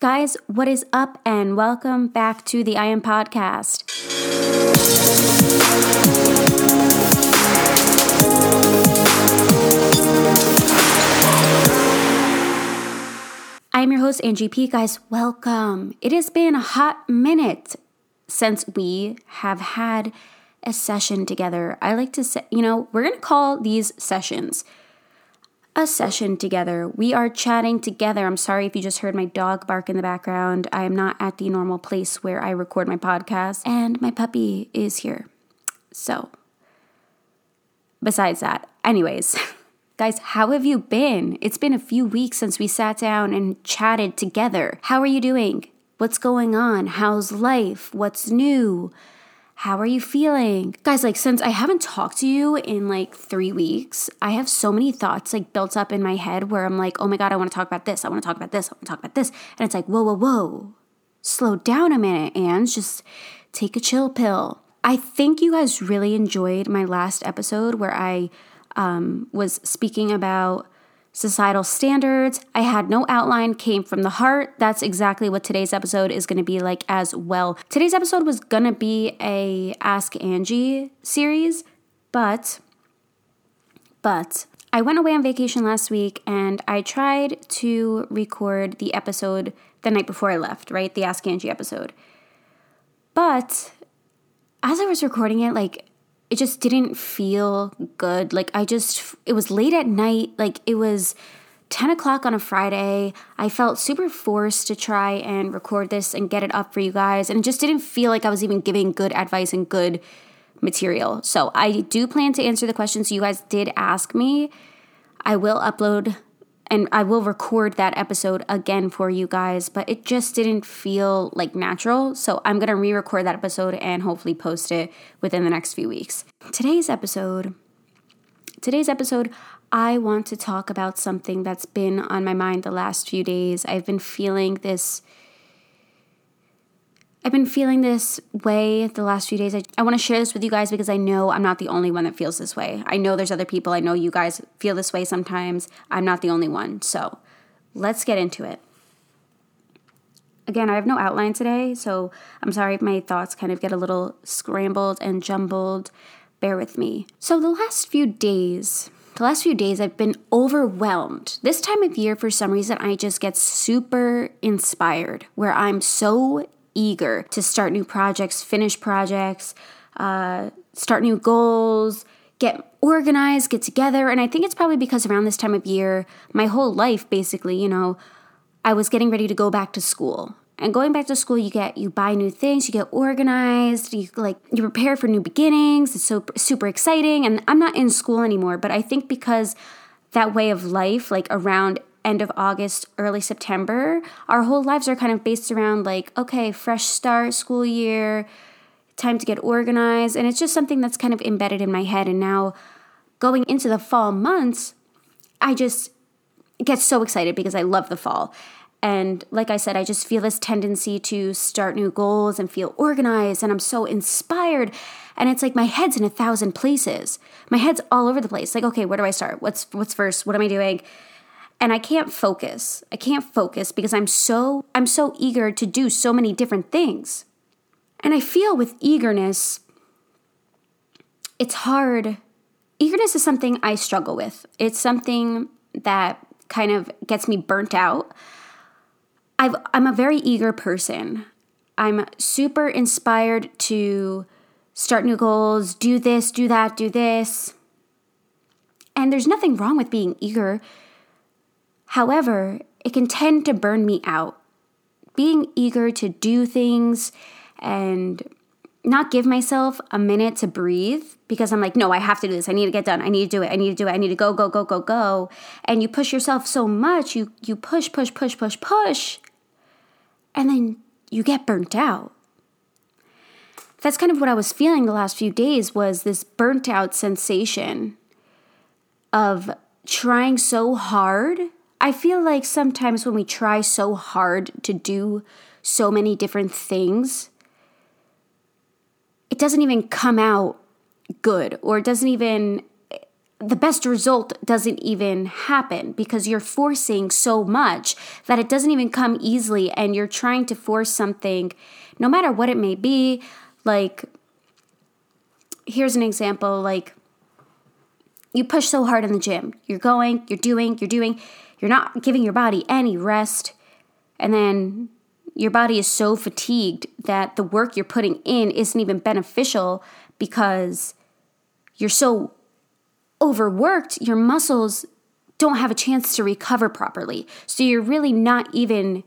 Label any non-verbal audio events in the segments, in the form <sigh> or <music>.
Guys, what is up, and welcome back to the I Am Podcast. I am your host, Angie P. Guys, welcome. It has been a hot minute since we have had a session together. I like to say, you know, we're going to call these sessions a session together. We are chatting together. I'm sorry if you just heard my dog bark in the background. I am not at the normal place where I record my podcast, and my puppy is here. So, besides that, anyways, <laughs> guys, how have you been? It's been a few weeks since we sat down and chatted together. How are you doing? What's going on? How's life? What's new? How are you feeling? Guys, like, since I haven't talked to you in like three weeks, I have so many thoughts like built up in my head where I'm like, oh my God, I want to talk about this. I want to talk about this. I want to talk about this. And it's like, whoa, whoa, whoa. Slow down a minute, and just take a chill pill. I think you guys really enjoyed my last episode where I um, was speaking about societal standards. I had no outline, came from the heart. That's exactly what today's episode is going to be like as well. Today's episode was going to be a Ask Angie series, but but I went away on vacation last week and I tried to record the episode the night before I left, right? The Ask Angie episode. But as I was recording it, like it just didn't feel good. Like I just, it was late at night. Like it was 10 o'clock on a Friday. I felt super forced to try and record this and get it up for you guys. And it just didn't feel like I was even giving good advice and good material. So I do plan to answer the questions you guys did ask me. I will upload and I will record that episode again for you guys, but it just didn't feel like natural. So I'm going to re record that episode and hopefully post it within the next few weeks. Today's episode, today's episode, I want to talk about something that's been on my mind the last few days. I've been feeling this I've been feeling this way the last few days. I, I want to share this with you guys because I know I'm not the only one that feels this way. I know there's other people. I know you guys feel this way sometimes. I'm not the only one. So let's get into it. Again, I have no outline today, so I'm sorry if my thoughts kind of get a little scrambled and jumbled. Bear with me. So, the last few days, the last few days, I've been overwhelmed. This time of year, for some reason, I just get super inspired, where I'm so eager to start new projects, finish projects, uh, start new goals, get organized, get together. And I think it's probably because around this time of year, my whole life basically, you know, I was getting ready to go back to school. And going back to school, you get you buy new things, you get organized, you like you prepare for new beginnings. It's so super exciting. And I'm not in school anymore, but I think because that way of life, like around end of August, early September, our whole lives are kind of based around like, okay, fresh start, school year, time to get organized. And it's just something that's kind of embedded in my head. And now going into the fall months, I just get so excited because I love the fall. And like I said, I just feel this tendency to start new goals and feel organized. And I'm so inspired. And it's like my head's in a thousand places. My head's all over the place. Like, okay, where do I start? What's what's first? What am I doing? And I can't focus. I can't focus because I'm so I'm so eager to do so many different things. And I feel with eagerness it's hard. Eagerness is something I struggle with. It's something that kind of gets me burnt out. i I'm a very eager person. I'm super inspired to start new goals, do this, do that, do this. And there's nothing wrong with being eager However, it can tend to burn me out. Being eager to do things and not give myself a minute to breathe because I'm like, no, I have to do this. I need to get done. I need to do it. I need to do it. I need to go, go, go, go, go. And you push yourself so much, you you push, push, push, push, push, and then you get burnt out. That's kind of what I was feeling the last few days was this burnt out sensation of trying so hard I feel like sometimes when we try so hard to do so many different things, it doesn't even come out good or it doesn't even the best result doesn't even happen because you're forcing so much that it doesn't even come easily and you're trying to force something no matter what it may be. Like here's an example like you push so hard in the gym. You're going you're doing you're doing you're not giving your body any rest and then your body is so fatigued that the work you're putting in isn't even beneficial because you're so overworked, your muscles don't have a chance to recover properly. So you're really not even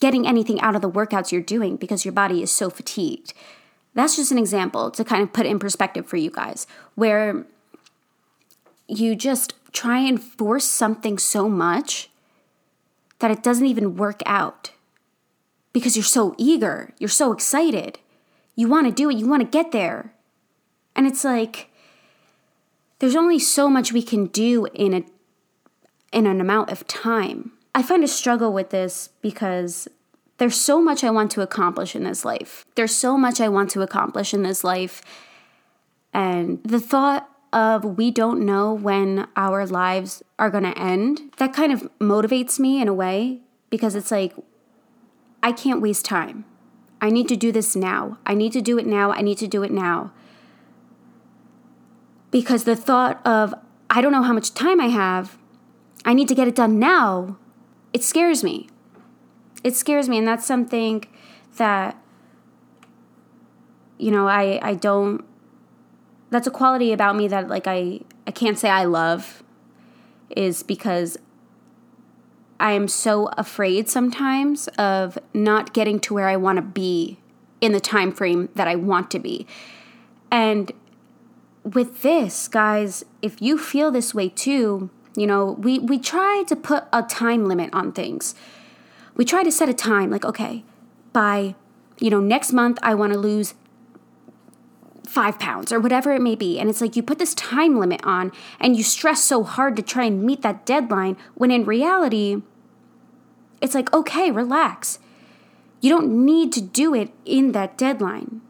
getting anything out of the workouts you're doing because your body is so fatigued. That's just an example to kind of put in perspective for you guys, where you just try and force something so much that it doesn't even work out because you're so eager, you're so excited. You want to do it, you want to get there. And it's like, there's only so much we can do in a in an amount of time. I find a struggle with this because there's so much I want to accomplish in this life. There's so much I want to accomplish in this life. And the thought of we don't know when our lives are going to end, that kind of motivates me in a way because it's like, I can't waste time. I need to do this now. I need to do it now. I need to do it now because the thought of, I don't know how much time I have, I need to get it done now, it scares me. It scares me. And that's something that, you know, I, I don't, that's a quality about me that, like, I, I can't say I love, is because I am so afraid sometimes of not getting to where I want to be in the time frame that I want to be. And with this, guys, if you feel this way too, you know, we, we try to put a time limit on things. We try to set a time, like, okay, by, you know, next month, I want to lose five pounds or whatever it may be. And it's like you put this time limit on and you stress so hard to try and meet that deadline when in reality, it's like, okay, relax. You don't need to do it in that deadline.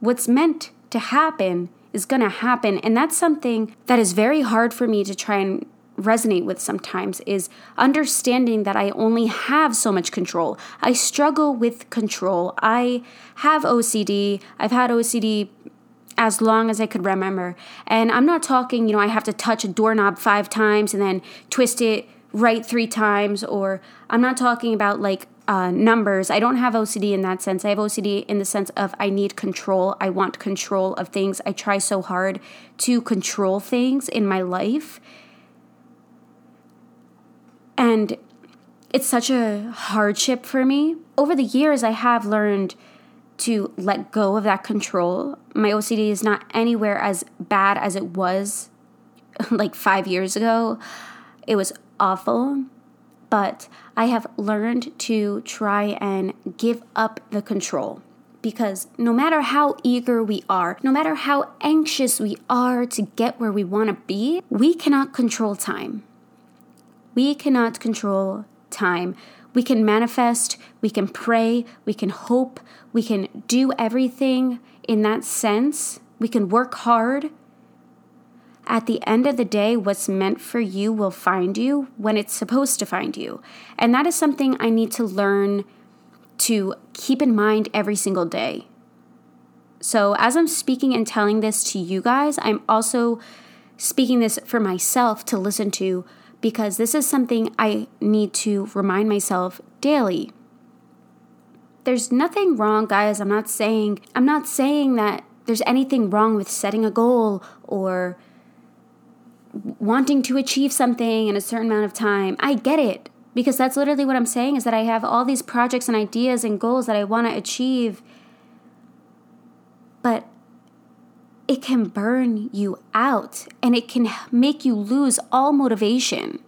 What's meant to happen is going to happen. And that's something that is very hard for me to try and resonate with sometimes is understanding that I only have so much control. I struggle with control. I have OCD. I've had OCD as long as I could remember. And I'm not talking, you know, I have to touch a doorknob 5 times and then twist it right 3 times or I'm not talking about like uh, numbers. I don't have OCD in that sense. I have OCD in the sense of I need control. I want control of things. I try so hard to control things in my life. And it's such a hardship for me. Over the years, I have learned to let go of that control. My OCD is not anywhere as bad as it was <laughs> like five years ago. It was awful but I have learned to try and give up the control. Because no matter how eager we are, no matter how anxious we are to get where we want to be, we cannot control time. We cannot control time. We can manifest, we can pray, we can hope, we can do everything in that sense. We can work hard, at the end of the day, what's meant for you will find you when it's supposed to find you. And that is something I need to learn to keep in mind every single day. So, as I'm speaking and telling this to you guys, I'm also speaking this for myself to listen to because this is something I need to remind myself daily. There's nothing wrong, guys. I'm not saying I'm not saying that there's anything wrong with setting a goal or wanting to achieve something in a certain amount of time. I get it because that's literally what I'm saying is that I have all these projects and ideas and goals that I want to achieve. But it can burn you out and it can make you lose all motivation.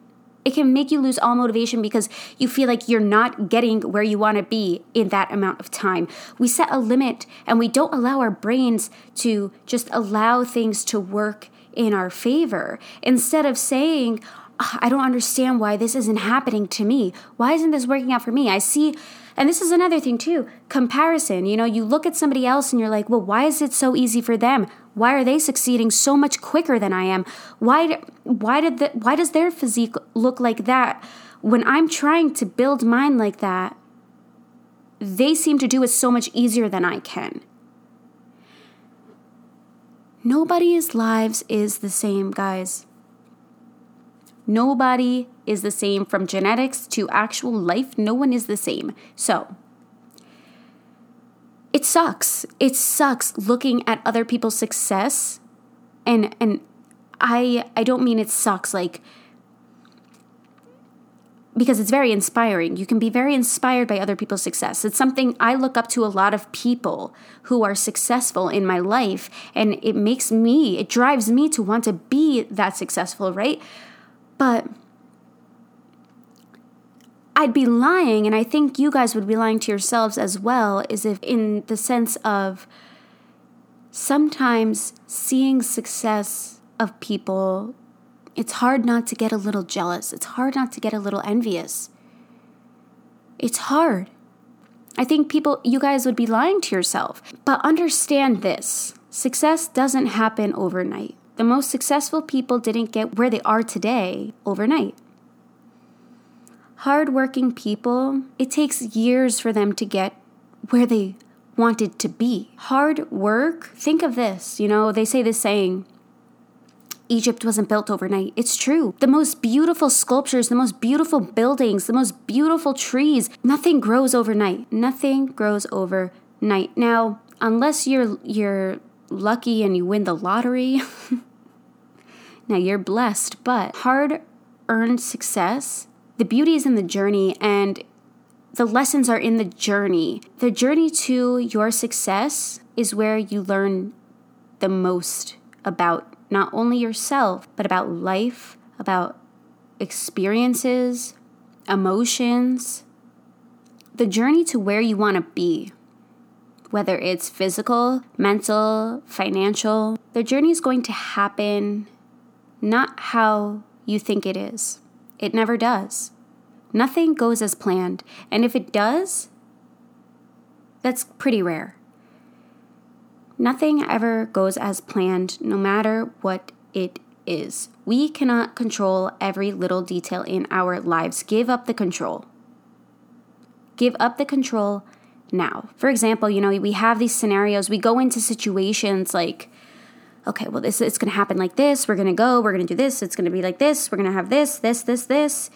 It can make you lose all motivation because you feel like you're not getting where you want to be in that amount of time. We set a limit and we don't allow our brains to just allow things to work in our favor instead of saying, Ah, I don't understand why this isn't happening to me. Why isn't this working out for me? I see And this is another thing too comparison. You know, you look at somebody else and you're like, well, why is it so easy for them? Why are they succeeding so much quicker than I am? Why, why, did the, why does their physique look like that? When I'm trying to build mine like that, they seem to do it so much easier than I can. Nobody's lives is the same, guys. Nobody is the same from genetics to actual life. No one is the same. So, it sucks. It sucks looking at other people's success and and I I don't mean it sucks like because it's very inspiring. You can be very inspired by other people's success. It's something I look up to a lot of people who are successful in my life, and it makes me, it drives me to want to be that successful, right? But I'd be lying, and I think you guys would be lying to yourselves as well, is if in the sense of sometimes seeing success of people it's hard not to get a little jealous. It's hard not to get a little envious. It's hard. I think people, you guys would be lying to yourself. But understand this success doesn't happen overnight. The most successful people didn't get where they are today overnight. Hardworking people, it takes years for them to get where they wanted to be. Hard work, think of this, you know, they say this saying, Egypt wasn't built overnight. It's true. The most beautiful sculptures, the most beautiful buildings, the most beautiful trees, nothing grows overnight. Nothing grows overnight. Now, unless you're you're lucky and you win the lottery, <laughs> now you're blessed, but hard earned success, the beauty is in the journey and the lessons are in the journey. The journey to your success is where you learn the most about not only yourself, but about life, about experiences, emotions, the journey to where you want to be. Whether it's physical, mental, financial, the journey is going to happen not how you think it is. It never does. Nothing goes as planned. And if it does, that's pretty rare. Nothing ever goes as planned, no matter what it is. We cannot control every little detail in our lives. Give up the control. Give up the control now. For example, you know, we have these scenarios, we go into situations like, okay, well, this it's going to happen like this. We're going to go, we're going to do this. It's going to be like this. We're going to have this, this, this, this.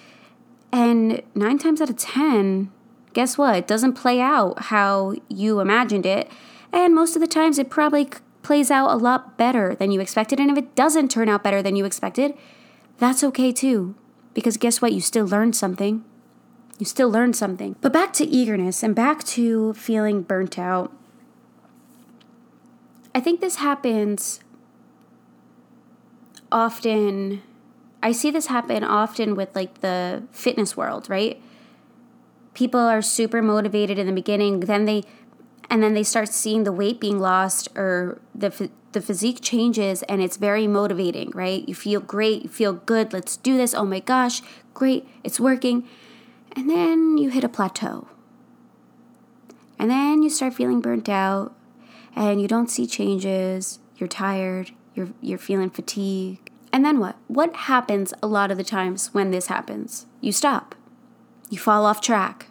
And nine times out of 10, guess what? It doesn't play out how you imagined it. And most of the times, it probably plays out a lot better than you expected. And if it doesn't turn out better than you expected, that's okay too. Because guess what? You still learned something. You still learn something. But back to eagerness and back to feeling burnt out. I think this happens often. I see this happen often with like the fitness world, right? People are super motivated in the beginning, then they and then they start seeing the weight being lost or the the physique changes and it's very motivating, right? You feel great, you feel good, let's do this. Oh my gosh, great, it's working. And then you hit a plateau. And then you start feeling burnt out and you don't see changes, you're tired, you're you're feeling fatigue. And then what? What happens a lot of the times when this happens? You stop. You fall off track.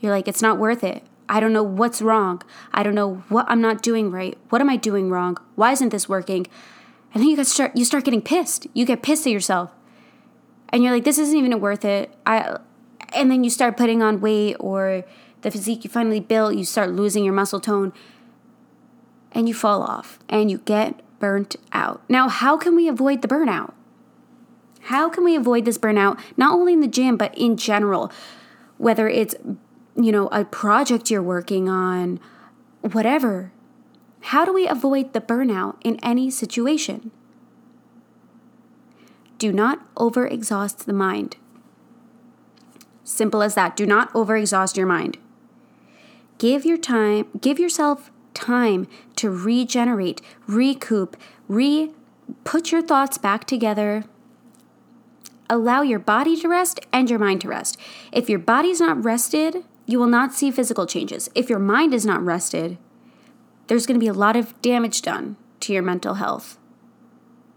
You're like, it's not worth it. I don't know what's wrong. I don't know what I'm not doing right. What am I doing wrong? Why isn't this working? And then you start you start getting pissed. You get pissed at yourself. And you're like, this isn't even worth it. I and then you start putting on weight or the physique you finally built, you start losing your muscle tone and you fall off and you get burnt out. Now, how can we avoid the burnout? How can we avoid this burnout, not only in the gym, but in general? Whether it's you know, a project you're working on, whatever. How do we avoid the burnout in any situation? Do not overexhaust the mind. Simple as that. Do not overexhaust your mind. Give your time, give yourself time to regenerate, recoup, re put your thoughts back together. Allow your body to rest and your mind to rest. If your body's not rested, you will not see physical changes. If your mind is not rested, there's going to be a lot of damage done to your mental health.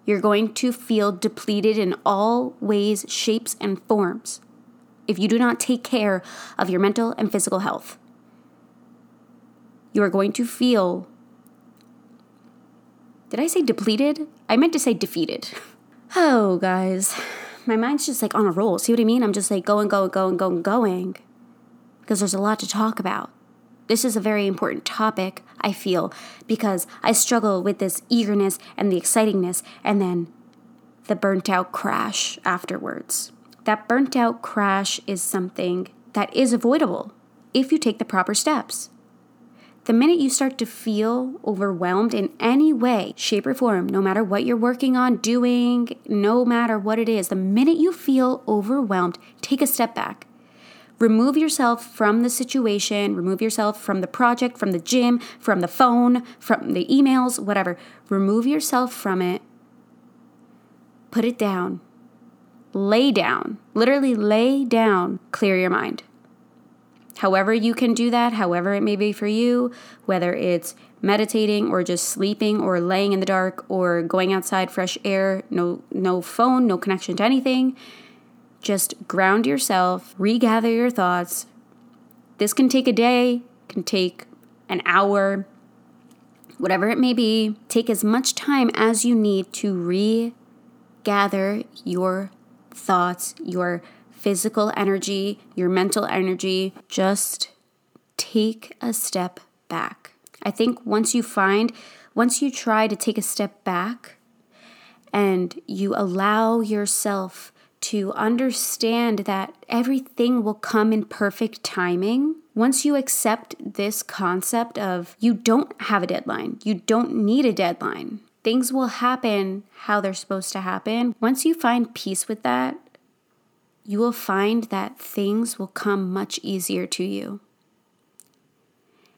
You're going to feel depleted in all ways, shapes, and forms if you do not take care of your mental and physical health. You are going to feel. Did I say depleted? I meant to say defeated. <laughs> Oh, guys. My mind's just like on a roll. See what I mean? I'm just like going, going, going, going, going. Because there's a lot to talk about. This is a very important topic, I feel, because I struggle with this eagerness and the excitingness and then the burnt out crash afterwards. That burnt out crash is something that is avoidable if you take the proper steps. The minute you start to feel overwhelmed in any way, shape, or form, no matter what you're working on, doing, no matter what it is, the minute you feel overwhelmed, take a step back Remove yourself from the situation, remove yourself from the project, from the gym, from the phone, from the emails, whatever. Remove yourself from it. Put it down. Lay down. Literally lay down. Clear your mind. However, you can do that, however it may be for you, whether it's meditating or just sleeping or laying in the dark or going outside fresh air, no no phone, no connection to anything just ground yourself, regather your thoughts. This can take a day, can take an hour, whatever it may be. Take as much time as you need to regather your thoughts, your physical energy, your mental energy. Just take a step back. I think once you find, once you try to take a step back and you allow yourself to understand that everything will come in perfect timing. Once you accept this concept of you don't have a deadline, you don't need a deadline, things will happen how they're supposed to happen. Once you find peace with that, you will find that things will come much easier to you.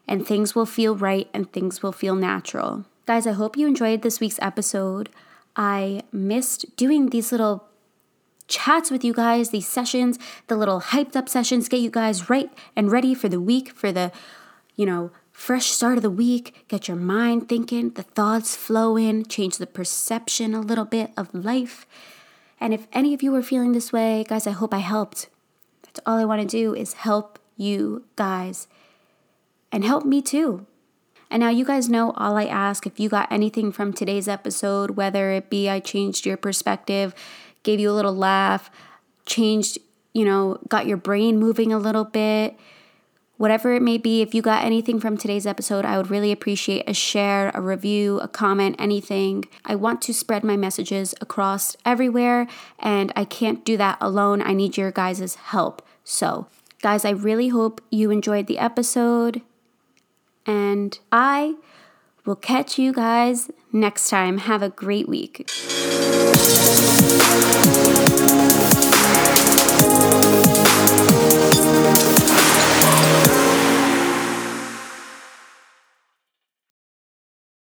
And things will feel right and things will feel natural. Guys, I hope you enjoyed this week's episode. I missed doing these little chats with you guys, these sessions, the little hyped up sessions, get you guys right and ready for the week, for the, you know, fresh start of the week. Get your mind thinking, the thoughts flowing, change the perception a little bit of life. And if any of you are feeling this way, guys, I hope I helped. That's all I want to do is help you guys and help me too. And now you guys know all I ask if you got anything from today's episode, whether it be I changed your perspective, gave you a little laugh, changed, you know, got your brain moving a little bit. Whatever it may be, if you got anything from today's episode, I would really appreciate a share, a review, a comment, anything. I want to spread my messages across everywhere, and I can't do that alone. I need your guys' help. So, guys, I really hope you enjoyed the episode, and I will catch you guys next time. Have a great week.